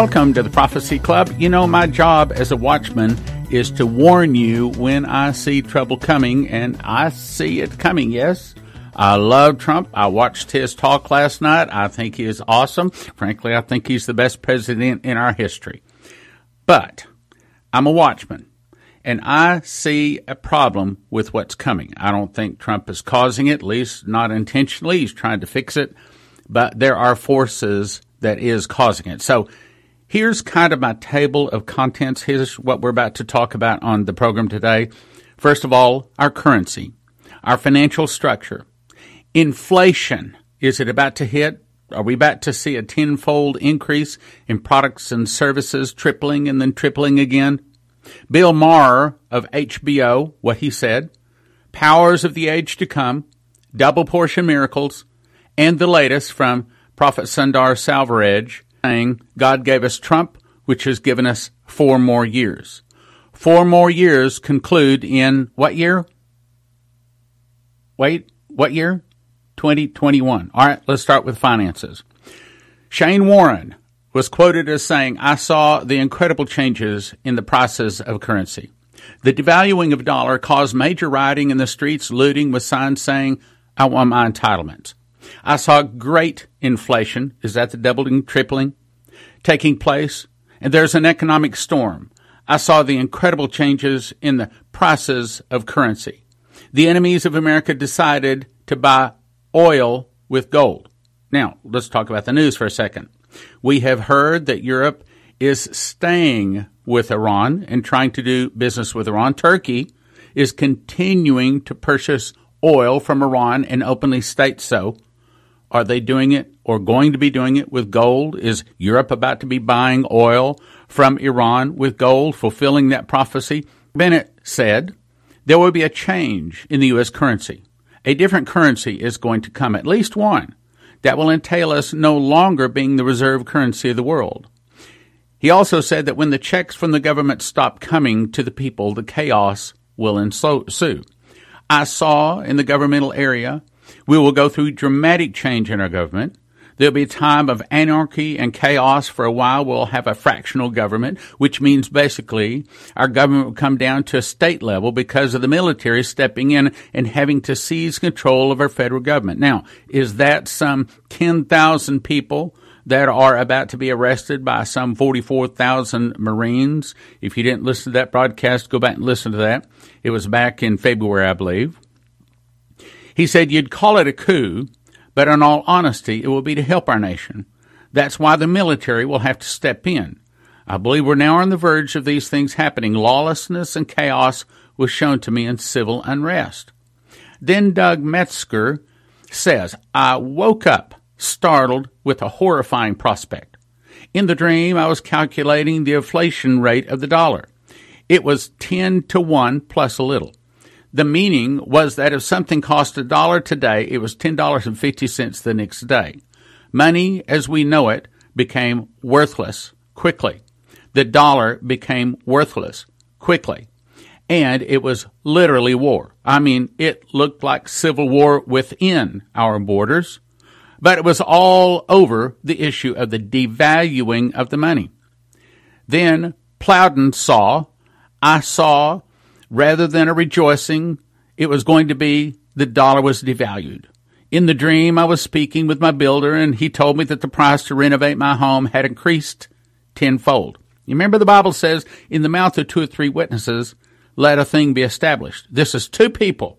Welcome to the Prophecy Club. You know, my job as a watchman is to warn you when I see trouble coming, and I see it coming, yes. I love Trump. I watched his talk last night. I think he is awesome. Frankly, I think he's the best president in our history. But I'm a watchman and I see a problem with what's coming. I don't think Trump is causing it, at least not intentionally. He's trying to fix it, but there are forces that is causing it. So here's kind of my table of contents. Here's what we're about to talk about on the program today. First of all, our currency, our financial structure, inflation. Is it about to hit? Are we about to see a tenfold increase in products and services tripling and then tripling again? Bill Maher of HBO, what he said, powers of the age to come, double portion miracles, and the latest from Prophet Sundar Selvaraj saying God gave us Trump, which has given us four more years. Four more years conclude in what year? Wait, what year? 2021. All right, let's start with finances. Shane Warren was quoted as saying, I saw the incredible changes in the prices of currency. The devaluing of dollar caused major rioting in the streets, looting with signs saying, I want my entitlements. I saw great inflation. Is that the doubling, tripling taking place? And there's an economic storm. I saw the incredible changes in the prices of currency. The enemies of America decided to buy oil with gold. Now, let's talk about the news for a second. We have heard that Europe is staying with Iran and trying to do business with Iran. Turkey is continuing to purchase oil from Iran and openly states so. Are they doing it or going to be doing it with gold? Is Europe about to be buying oil from Iran with gold, fulfilling that prophecy? Bennett said there will be a change in the U.S. currency. A different currency is going to come, at least one that will entail us no longer being the reserve currency of the world. He also said that when the checks from the government stop coming to the people, the chaos will ensue. I saw in the governmental area, we will go through dramatic change in our government. There'll be a time of anarchy and chaos for a while. We'll have a fractional government, which means basically our government will come down to a state level because of the military stepping in and having to seize control of our federal government. Now, is that some 10,000 people that are about to be arrested by some 44,000 Marines? If you didn't listen to that broadcast, go back and listen to that. It was back in February, I believe. He said you'd call it a coup but in all honesty, it will be to help our nation. That's why the military will have to step in. I believe we're now on the verge of these things happening. Lawlessness and chaos was shown to me in civil unrest. Then Doug Metzger says, I woke up startled with a horrifying prospect. In the dream, I was calculating the inflation rate of the dollar. It was 10 to 1 plus a little. The meaning was that if something cost a dollar today, it was $10.50 the next day. Money as we know it became worthless quickly. The dollar became worthless quickly. And it was literally war. I mean, it looked like civil war within our borders, but it was all over the issue of the devaluing of the money. Then Plowden saw, I saw rather than a rejoicing, it was going to be the dollar was devalued. In the dream, I was speaking with my builder, and he told me that the price to renovate my home had increased tenfold. You remember the Bible says, in the mouth of two or three witnesses, let a thing be established. This is two people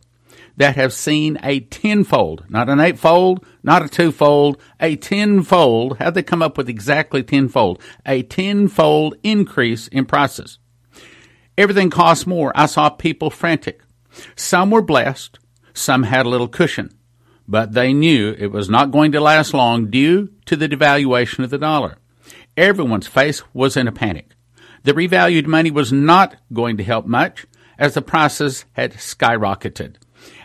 that have seen a tenfold, not an eightfold, not a twofold, a tenfold. How'd they come up with exactly tenfold? A tenfold increase in prices. Everything costs more. I saw people frantic. Some were blessed, some had a little cushion, but they knew it was not going to last long due to the devaluation of the dollar. Everyone's face was in a panic. The revalued money was not going to help much as the prices had skyrocketed.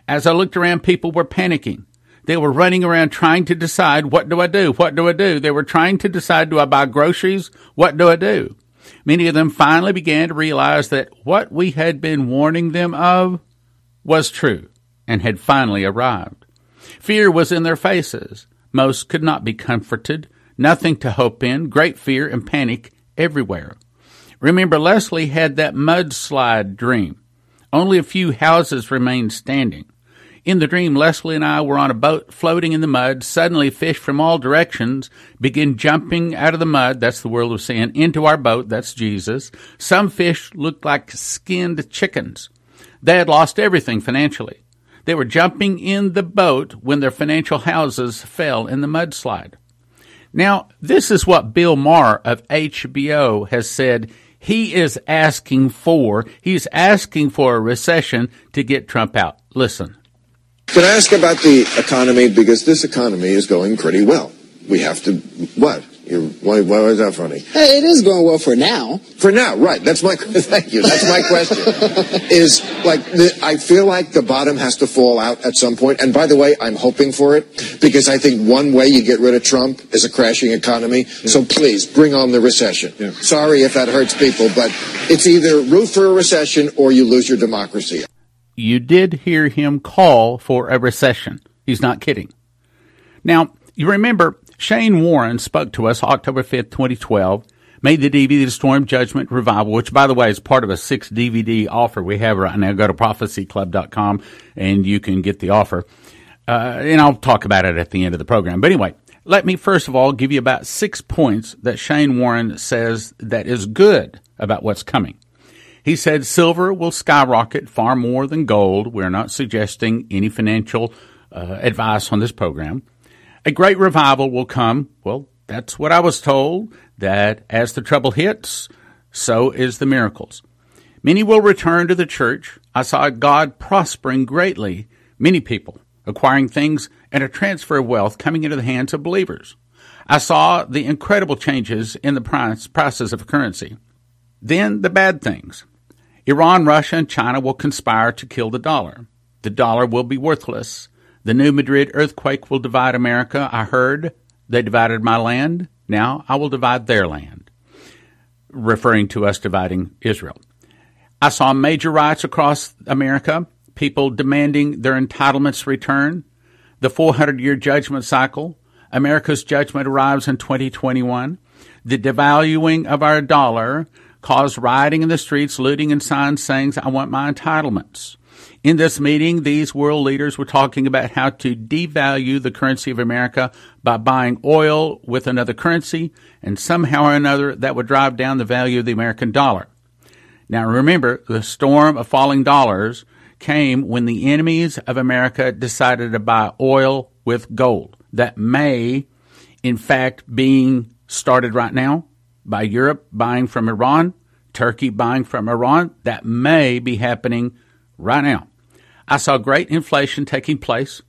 As I looked around, people were panicking. They were running around trying to decide, what do I do? What do I do? They were trying to decide, do I buy groceries? What do I do? Many of them finally began to realize that what we had been warning them of was true and had finally arrived. Fear was in their faces. Most could not be comforted. nothing to hope in, great fear and panic everywhere. Remember, Leslie had that mudslide dream. Only a few houses remained standing. In the dream, Leslie and I were on a boat floating in the mud. Suddenly, fish from all directions begin jumping out of the mud, that's the world of sin, into our boat, that's Jesus. Some fish looked like skinned chickens. They had lost everything financially. They were jumping in the boat when their financial houses fell in the mudslide. Now, this is what Bill Maher of HBO has said he is asking for. He's asking for a recession to get Trump out. Listen. Can I ask about the economy? Because this economy is going pretty well. We have to, what? You're, why, why is that funny? Hey, it is going well for now. For now, right. That's my, thank you. That's my question. is like, the, I feel like the bottom has to fall out at some point. And by the way, I'm hoping for it because I think one way you get rid of Trump is a crashing economy. Yeah. So please bring on the recession. Yeah. Sorry if that hurts people, but it's either root for a recession or you lose your democracy. You did hear him call for a recession. He's not kidding. Now, you remember Shane Warren spoke to us October 5th, 2012, made the DVD The Storm Judgment Revival, which by the way is part of a six DVD offer we have right now. Go to prophecyclub.com and you can get the offer. Uh, and I'll talk about it at the end of the program. But anyway, let me first of all give you about six points that Shane Warren says that is good about what's coming. He said silver will skyrocket far more than gold. We're not suggesting any financial uh, advice on this program. A great revival will come. Well, that's what I was told, that as the trouble hits, so is the miracles. Many will return to the church. I saw God prospering greatly, many people acquiring things and a transfer of wealth coming into the hands of believers. I saw the incredible changes in the price, prices of currency. Then the bad things. Iran, Russia, and China will conspire to kill the dollar. The dollar will be worthless. The New Madrid earthquake will divide America. I heard they divided my land. Now I will divide their land, referring to us dividing Israel. I saw major riots across America, people demanding their entitlements return. The 400 year judgment cycle. America's judgment arrives in 2021. The devaluing of our dollar caused rioting in the streets, looting, and signs saying, I want my entitlements. In this meeting, these world leaders were talking about how to devalue the currency of America by buying oil with another currency, and somehow or another that would drive down the value of the American dollar. Now remember, the storm of falling dollars came when the enemies of America decided to buy oil with gold. That may, in fact, being started right now by Europe buying from Iran, Turkey buying from Iran. That may be happening right now. I saw great inflation taking place.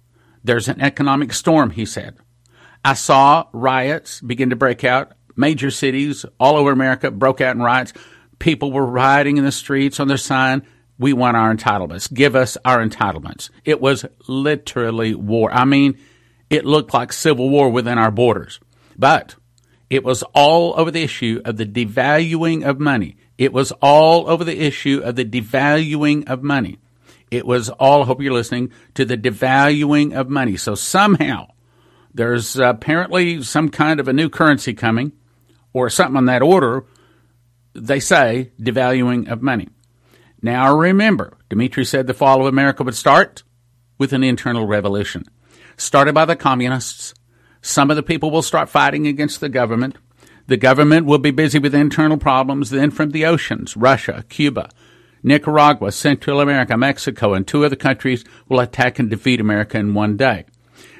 There's an economic storm, he said. I saw riots begin to break out. Major cities all over America broke out in riots. People were rioting in the streets on their sign, We want our entitlements. Give us our entitlements. It was literally war. I mean, it looked like civil war within our borders. But it was all over the issue of the devaluing of money. It was all over the issue of the devaluing of money. It was all, I hope you're listening, to the devaluing of money. So somehow there's apparently some kind of a new currency coming or something on that order. They say devaluing of money. Now remember, Dimitri said the fall of America would start with an internal revolution. Started by the communists. Some of the people will start fighting against the government. The government will be busy with internal problems. Then from the oceans, Russia, Cuba, Nicaragua, Central America, Mexico, and two other countries will attack and defeat America in one day.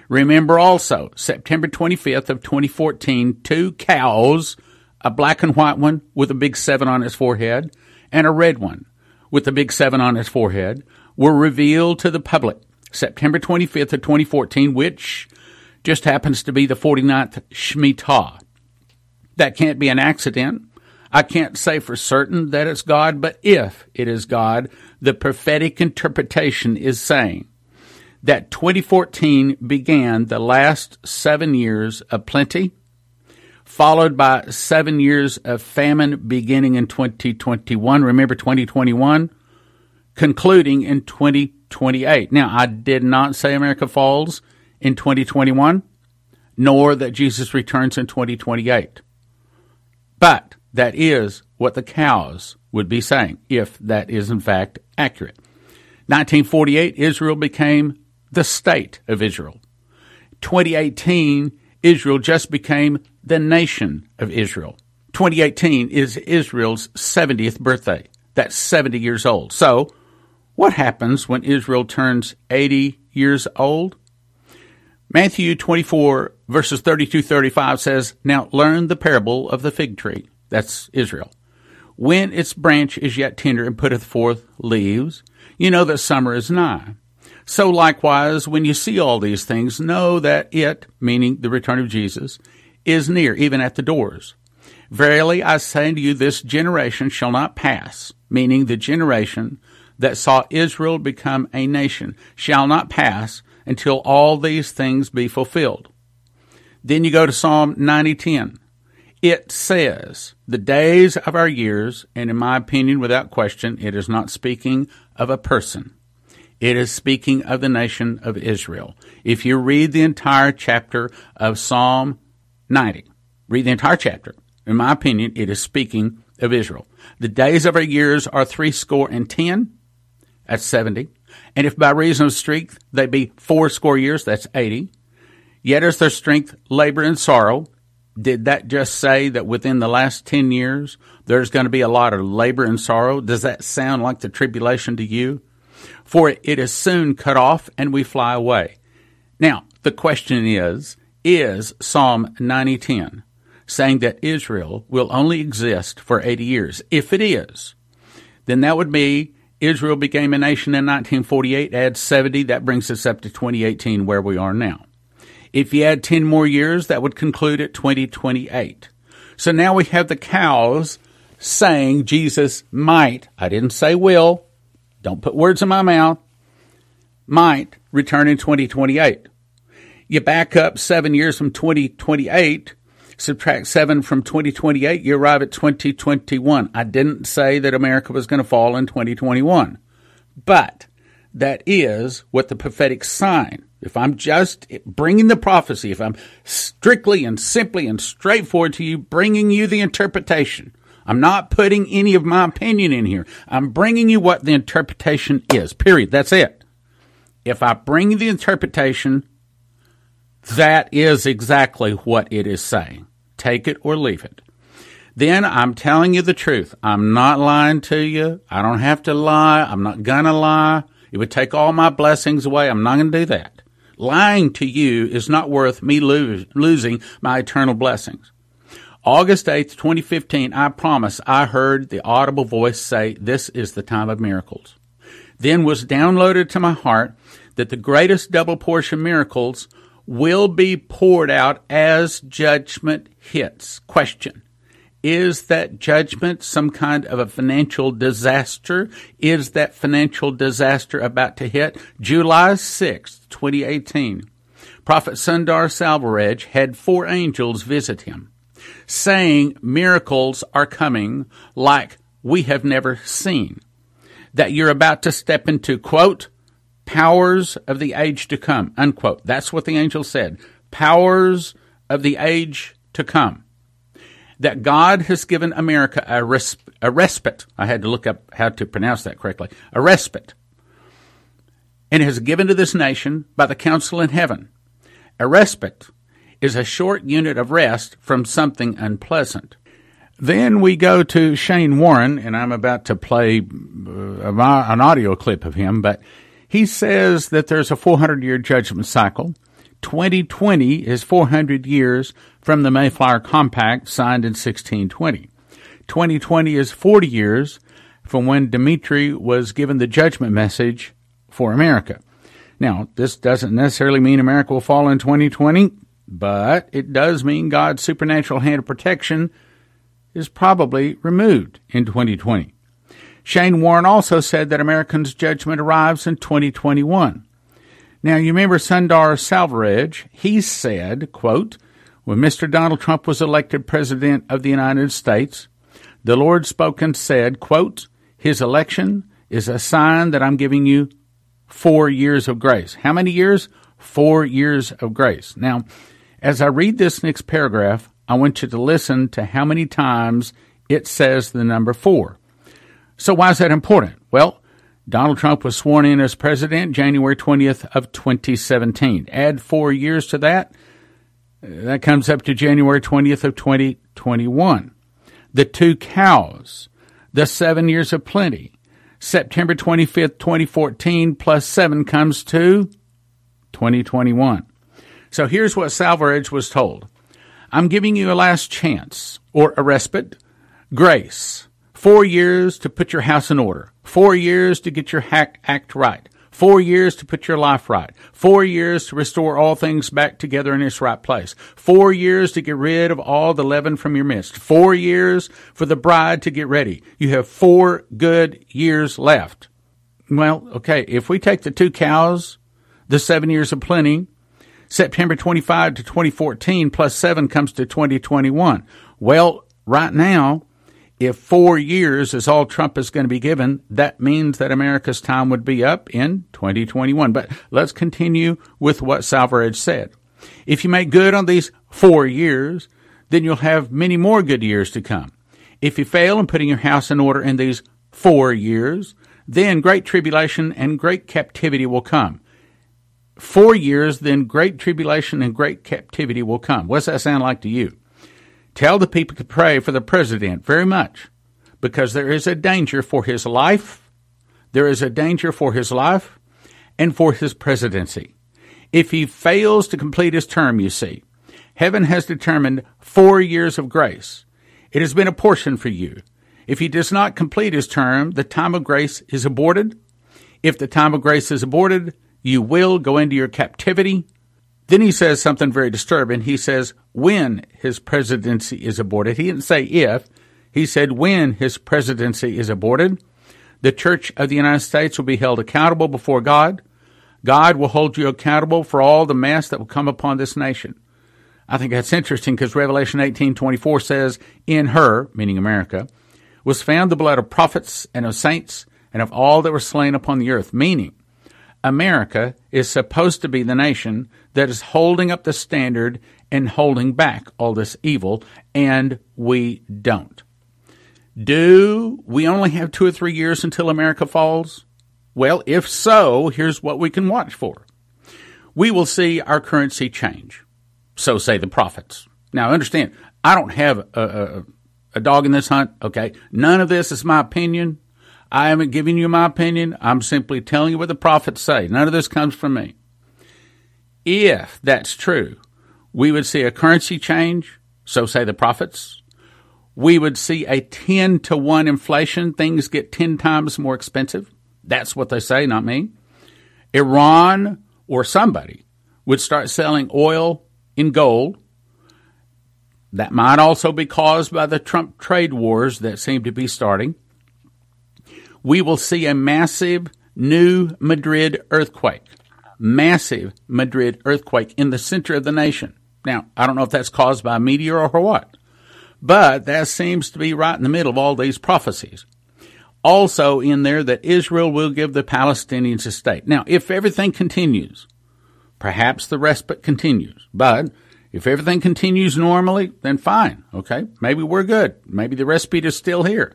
Remember also, September 25th of 2014, two cows, a black and white one with a big seven on its forehead, and a red one with a big seven on its forehead, were revealed to the public. September 25th of 2014, which just happens to be the 49th Shemitah. That can't be an accident. I can't say for certain that it's God, but if it is God, the prophetic interpretation is saying that 2014 began the last seven years of plenty, followed by seven years of famine beginning in 2021. Remember 2021? Concluding in 2028. Now, I did not say America falls in 2021. nor that Jesus returns in 2028. But that is what the cows would be saying, if that is in fact accurate. 1948, Israel became the state of Israel. 2018, Israel just became the nation of Israel. 2018 is Israel's 70th birthday. That's 70 years old. So, what happens when Israel turns 80 years old? Matthew 24 verses 32 35 says, Now learn the parable of the fig tree. That's Israel. When its branch is yet tender and putteth forth leaves, you know that summer is nigh. So likewise, when you see all these things, know that it, meaning the return of Jesus, is near, even at the doors. Verily I say unto you, this generation shall not pass, meaning the generation that saw Israel become a nation, shall not pass until all these things be fulfilled. Then you go to Psalm 90:10. It says, "The days of our years," and in my opinion without question, it is not speaking of a person. It is speaking of the nation of Israel. If you read the entire chapter of Psalm 90, read the entire chapter. In my opinion, it is speaking of Israel. The days of our years are three score and ten. That's 70. And if by reason of strength they be fourscore years, that's 80. Yet is their strength labor and sorrow. Did that just say that within the last 10 years there's going to be a lot of labor and sorrow? Does that sound like the tribulation to you? For it is soon cut off and we fly away. Now, the question is, is Psalm 90:10 saying that Israel will only exist for 80 years? If it is, then that would be Israel became a nation in 1948, add 70, that brings us up to 2018 where we are now. If you add 10 more years, that would conclude at 2028. So now we have the cows saying Jesus might, I didn't say will, don't put words in my mouth, might return in 2028. You back up seven years from 2028, subtract seven from 2028, you arrive at 2021. I didn't say that America was going to fall in 2021, but that is what the prophetic sign if I'm just bringing the prophecy, if I'm strictly and simply and straightforward to you, bringing you the interpretation, I'm not putting any of my opinion in here. I'm bringing you what the interpretation is, period. That's it. If I bring the interpretation, that is exactly what it is saying. Take it or leave it. Then I'm telling you the truth. I'm not lying to you. I don't have to lie. I'm not gonna lie. It would take all my blessings away. I'm not gonna do that. Lying to you is not worth me lose, losing my eternal blessings. August 8th, 2015, I promise I heard the audible voice say, This is the time of miracles. Then was downloaded to my heart that the greatest double portion miracles will be poured out as judgment hits. Question. Is that judgment some kind of a financial disaster? Is that financial disaster about to hit? July 6th, 2018. Prophet Sundar Selvaraj had four angels visit him, saying miracles are coming like we have never seen. That you're about to step into, quote, powers of the age to come, unquote. That's what the angel said. Powers of the age to come that God has given America a, res- a respite. I had to look up how to pronounce that correctly. A respite. And has given to this nation by the council in heaven. A respite is a short unit of rest from something unpleasant. Then we go to Shane Warren, and I'm about to play uh, an audio clip of him, but he says that there's a 400 year judgment cycle 2020 is 400 years from the Mayflower Compact signed in 1620. 2020 is 40 years from when Dimitri was given the judgment message for America. Now, this doesn't necessarily mean America will fall in 2020, but it does mean God's supernatural hand of protection is probably removed in 2020. Shane Warren also said that Americans' judgment arrives in 2021. Now, you remember Sundar Selvaraj, he said, quote, when Mr. Donald Trump was elected President of the United States, the Lord spoke and said, quote, his election is a sign that I'm giving you four years of grace. How many years? Four years of grace. Now, As I read this next paragraph, I want you to listen to how many times it says the number four. So why is that important? Well, Donald Trump was sworn in as president January 20th of 2017. Add four years to that, that comes up to January 20th of 2021. The two cows, the seven years of plenty, September 25th, 2014 plus seven comes to 2021. So here's what Selvaraj was told. I'm giving you a last chance or a respite, grace, four years to put your house in order, four years to get your hack, act right, four years to put your life right, four years to restore all things back together in its right place, four years to get rid of all the leaven from your midst, four years for the bride to get ready. You have four good years left. Well, okay, if we take the two cows, the seven years of plenty, September 25 to 2014 plus 7 comes to 2021. Well, right now, if four years is all Trump is going to be given, that means that America's time would be up in 2021. But let's continue with what Selvaraj said. If you make good on these four years, then you'll have many more good years to come. If you fail in putting your house in order in these four years, then great tribulation and great captivity will come four years, then great tribulation and great captivity will come. What's that sound like to you? Tell the people to pray for the president very much because there is a danger for his life. There is a danger for his life and for his presidency. If he fails to complete his term, you see, heaven has determined four years of grace. It has been apportioned for you. If he does not complete his term, the time of grace is aborted. If the time of grace is aborted, you will go into your captivity. Then he says something very disturbing. He says, when his presidency is aborted. He didn't say if, he said when his presidency is aborted. The Church of the United States will be held accountable before God. God will hold you accountable for all the mess that will come upon this nation. I think that's interesting because Revelation 18:24 says, "In her, meaning America, was found the blood of prophets and of saints and of all that were slain upon the earth." Meaning, America is supposed to be the nation that is holding up the standard and holding back all this evil, and we don't. Do we only have two or three years until America falls? Well, if so, here's what we can watch for. We will see our currency change. So say the prophets. Now, understand, I don't have a, a, a dog in this hunt, okay? None of this is my opinion. I haven't given you my opinion. I'm simply telling you what the prophets say. None of this comes from me. If that's true, we would see a currency change, so say the prophets. We would see a 10 to 1 inflation. Things get 10 times more expensive. That's what they say, not me. Iran or somebody would start selling oil in gold. That might also be caused by the Trump trade wars that seem to be starting we will see a massive new Madrid earthquake. Massive Madrid earthquake in the center of the nation. Now, I don't know if that's caused by a meteor or what, but that seems to be right in the middle of all these prophecies. Also, in there, that Israel will give the Palestinians a state. Now, if everything continues, perhaps the respite continues, but if everything continues normally, then fine. Okay. Maybe we're good. Maybe the respite is still here.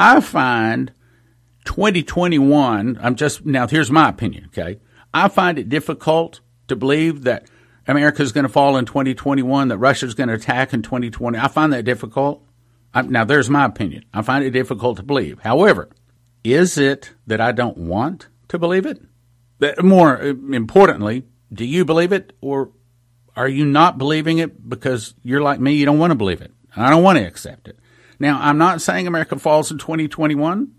I find 2021, I'm just, now here's my opinion, okay? I find it difficult to believe that America is going to fall in 2021, that Russia is going to attack in 2020. I find that difficult. I, now, there's my opinion. I find it difficult to believe. However, is it that I don't want to believe it? More uh, importantly, do you believe it or are you not believing it because you're like me, you don't want to believe it? I don't want to accept it. Now, I'm not saying America falls in 2021,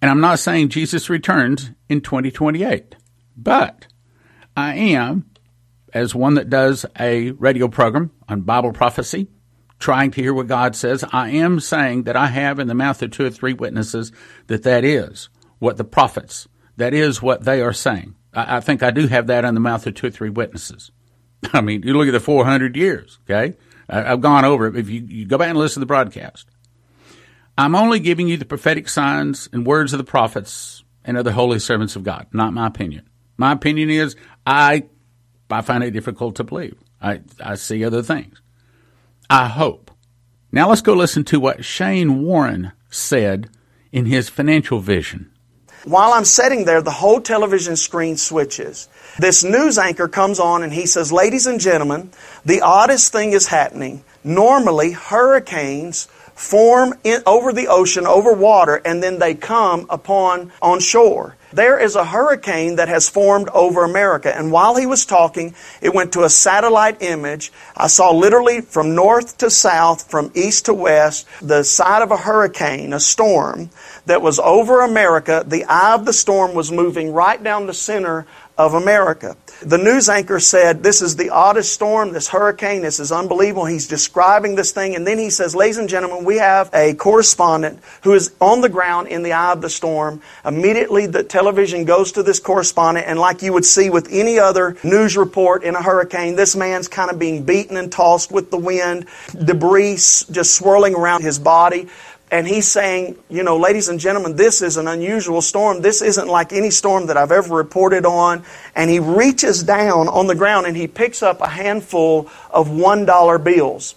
and I'm not saying Jesus returns in 2028, but I am, as one that does a radio program on Bible prophecy, trying to hear what God says, I am saying that I have in the mouth of two or three witnesses that that is what the prophets, that is what they are saying. I, I think I do have that in the mouth of two or three witnesses. I mean, you look at the 400 years, okay? I, have gone over it. If you, you go back and listen to the broadcast, I'm only giving you the prophetic signs and words of the prophets and other holy servants of God, not my opinion. My opinion is I, I find it difficult to believe. I, I see other things. I hope. Now let's go listen to what Shane Warren said in his financial vision. While I'm sitting there, the whole television screen switches. This news anchor comes on and he says, Ladies and gentlemen, the oddest thing is happening. Normally, hurricanes form in, over the ocean, over water, and then they come upon on shore. There is a hurricane that has formed over America. And while he was talking, it went to a satellite image. I saw literally from north to south, from east to west, the side of a hurricane, a storm that was over America. The eye of the storm was moving right down the center of America. The news anchor said, This is the oddest storm, this hurricane, this is unbelievable. He's describing this thing, and then he says, Ladies and gentlemen, we have a correspondent who is on the ground in the eye of the storm. Immediately, the television goes to this correspondent, and like you would see with any other news report in a hurricane, this man's kind of being beaten and tossed with the wind, debris just swirling around his body and he's saying, you know, ladies and gentlemen, this is an unusual storm. This isn't like any storm that I've ever reported on. And he reaches down on the ground and he picks up a handful of $1 bills.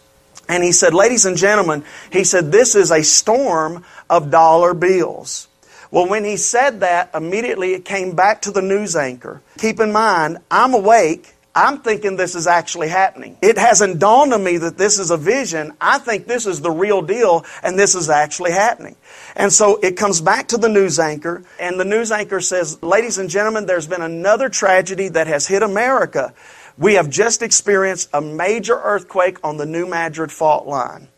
And he said, ladies and gentlemen, he said, this is a storm of dollar bills. Well, when he said that, immediately it came back to the news anchor. Keep in mind, I'm awake I'm thinking this is actually happening. It hasn't dawned on me that this is a vision. I think this is the real deal and this is actually happening. And so it comes back to the news anchor and the news anchor says, ladies and gentlemen, there's been another tragedy that has hit America. We have just experienced a major earthquake on the New Madrid fault line.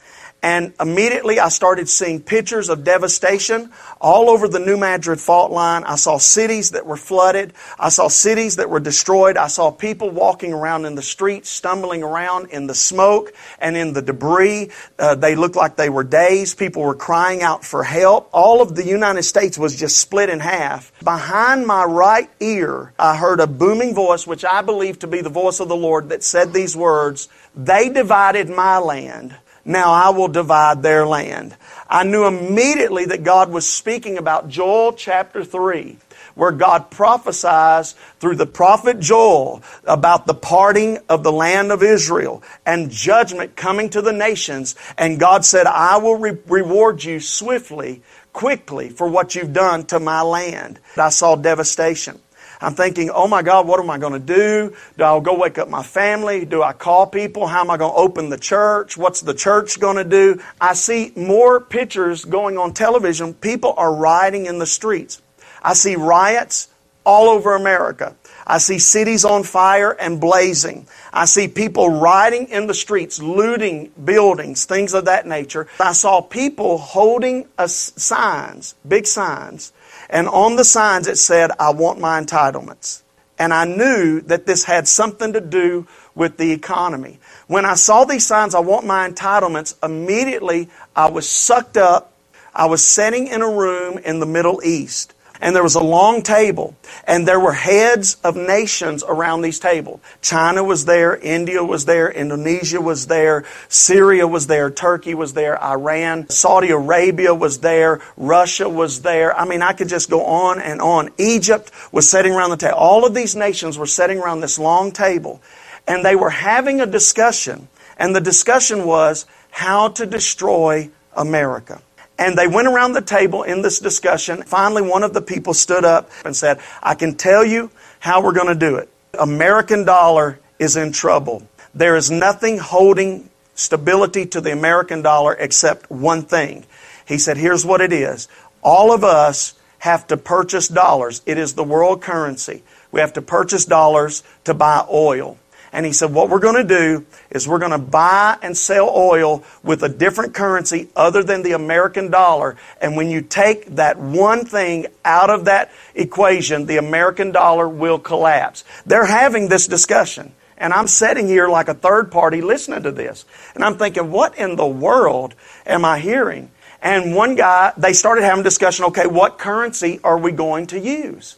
And immediately I started seeing pictures of devastation all over the New Madrid fault line. I saw cities that were flooded. I saw cities that were destroyed. I saw people walking around in the streets, stumbling around in the smoke and in the debris. Uh, they looked like they were dazed. People were crying out for help. All of the United States was just split in half. Behind my right ear, I heard a booming voice, which I believe to be the voice of the Lord, that said these words, They divided my land now I will divide their land. I knew immediately that God was speaking about Joel chapter 3, where God prophesies through the prophet Joel about the parting of the land of Israel and judgment coming to the nations. And God said, I will re- reward you swiftly, quickly for what you've done to my land. I saw devastation. I'm thinking, oh my God, what am I going to do? Do I go wake up my family? Do I call people? How am I going to open the church? What's the church going to do? I see more pictures going on television. People are rioting in the streets. I see riots all over America. I see cities on fire and blazing. I see people rioting in the streets, looting buildings, things of that nature. I saw people holding signs, big signs, and on the signs it said, I want my entitlements. And I knew that this had something to do with the economy. When I saw these signs, I want my entitlements, immediately I was sucked up. I was sitting in a room in the Middle East and there was a long table, and there were heads of nations around these tables. China was there, India was there, Indonesia was there, Syria was there, Turkey was there, Iran, Saudi Arabia was there, Russia was there. I mean, I could just go on and on. Egypt was sitting around the table. All of these nations were sitting around this long table, and they were having a discussion, and the discussion was how to destroy America. And they went around the table in this discussion. Finally, one of the people stood up and said, I can tell you how we're going to do it. American dollar is in trouble. There is nothing holding stability to the American dollar except one thing. He said, here's what it is. All of us have to purchase dollars. It is the world currency. We have to purchase dollars to buy oil. And he said, what we're going to do is we're going to buy and sell oil with a different currency other than the American dollar. And when you take that one thing out of that equation, the American dollar will collapse. They're having this discussion. And I'm sitting here like a third party listening to this. And I'm thinking, what in the world am I hearing? And one guy, they started having discussion, okay, what currency are we going to use?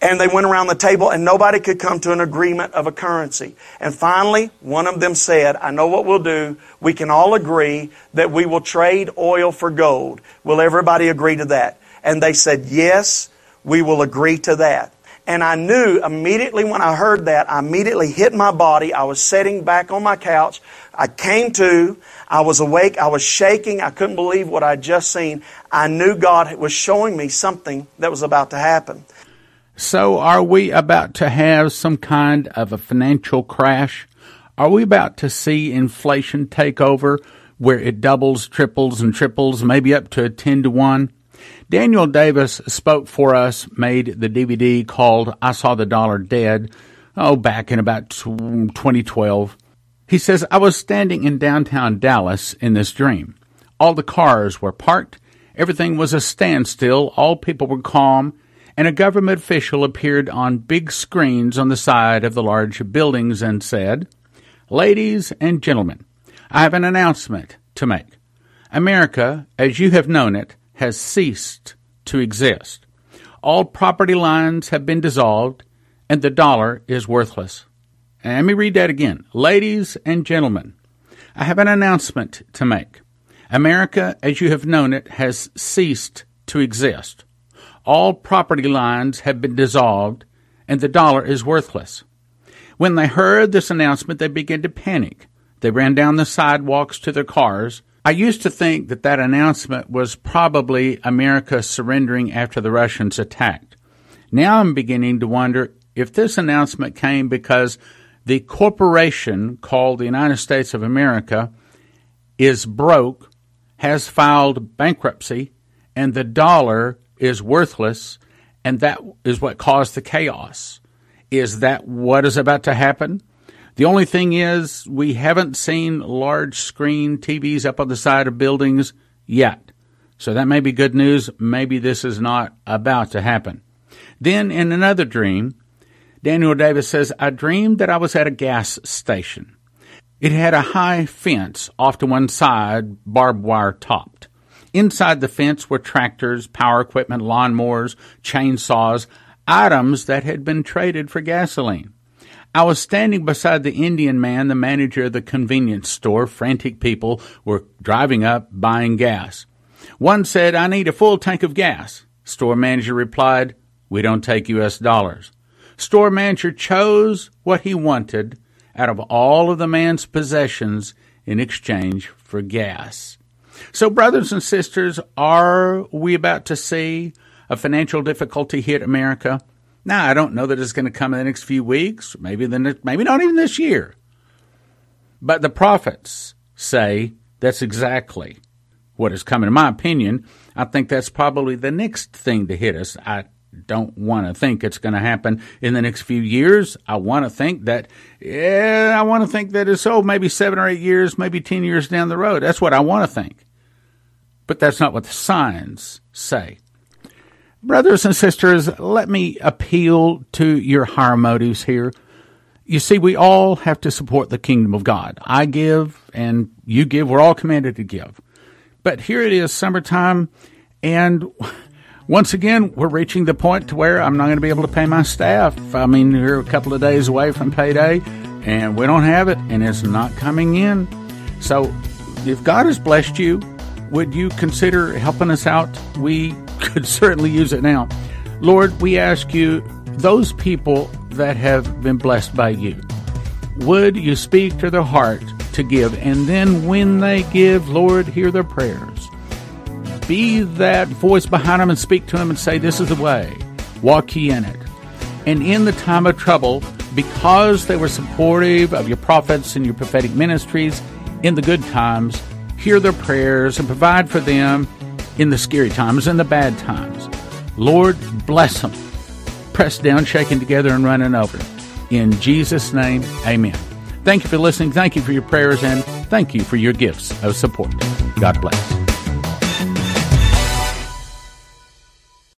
And they went around the table and nobody could come to an agreement of a currency. And finally, one of them said, I know what we'll do. We can all agree that we will trade oil for gold. Will everybody agree to that? And they said, yes, we will agree to that. And I knew immediately when I heard that, I immediately hit my body. I was sitting back on my couch. I came to. I was awake. I was shaking. I couldn't believe what I'd just seen. I knew God was showing me something that was about to happen. So, are we about to have some kind of a financial crash? Are we about to see inflation take over where it doubles, triples, and triples, maybe up to a 10 to 1? Daniel Davis spoke for us, made the DVD called I Saw the Dollar Dead, oh, back in about 2012. He says, I was standing in downtown Dallas in this dream. All the cars were parked, everything was a standstill, all people were calm, and a government official appeared on big screens on the side of the large buildings and said, Ladies and gentlemen, I have an announcement to make. America, as you have known it, has ceased to exist. All property lines have been dissolved, and the dollar is worthless. And let me read that again. Ladies and gentlemen, I have an announcement to make. America, as you have known it, has ceased to exist. All property lines have been dissolved, and the dollar is worthless. When they heard this announcement, they began to panic. They ran down the sidewalks to their cars I used to think that that announcement was probably America surrendering after the Russians attacked. Now I'm beginning to wonder if this announcement came because the corporation called the United States of America is broke, has filed bankruptcy, and the dollar is worthless, and that is what caused the chaos. Is that what is about to happen? The only thing is, we haven't seen large screen TVs up on the side of buildings yet. So that may be good news. Maybe this is not about to happen. Then, in another dream, Daniel Davis says, I dreamed that I was at a gas station. It had a high fence off to one side, barbed wire topped. Inside the fence were tractors, power equipment, lawnmowers, chainsaws, items that had been traded for gasoline. I was standing beside the Indian man, the manager of the convenience store. Frantic people were driving up, buying gas. One said, I need a full tank of gas. Store manager replied, We don't take U.S. dollars. Store manager chose what he wanted out of all of the man's possessions in exchange for gas. So, brothers and sisters, are we about to see a financial difficulty hit America? Now, I don't know that it's going to come in the next few weeks, maybe the maybe not even this year. But the prophets say that's exactly what is coming. In my opinion, I think that's probably the next thing to hit us. I don't want to think it's going to happen in the next few years. I want to think that, yeah, I want to think that it's, oh, maybe seven or eight years, maybe 10 years down the road. That's what I want to think. But that's not what the signs say. Brothers and sisters, let me appeal to your higher motives here. You see, we all have to support the kingdom of God. I give and you give. We're all commanded to give. But here it is, summertime, and once again, we're reaching the point to where I'm not going to be able to pay my staff. I mean, we're a couple of days away from payday, and we don't have it, and it's not coming in. So, if God has blessed you, would you consider helping us out? We could certainly use it now. Lord, we ask you, those people that have been blessed by you, would you speak to their heart to give? And then when they give, Lord, hear their prayers. Be that voice behind them and speak to them and say, This is the way. Walk ye in it. And in the time of trouble, because they were supportive of your prophets and your prophetic ministries in the good times, hear their prayers and provide for them in the scary times and the bad times. Lord, bless them. Pressed down, shaken together, and running over. In Jesus' name, amen. Thank you for listening. Thank you for your prayers, and thank you for your gifts of support. God bless.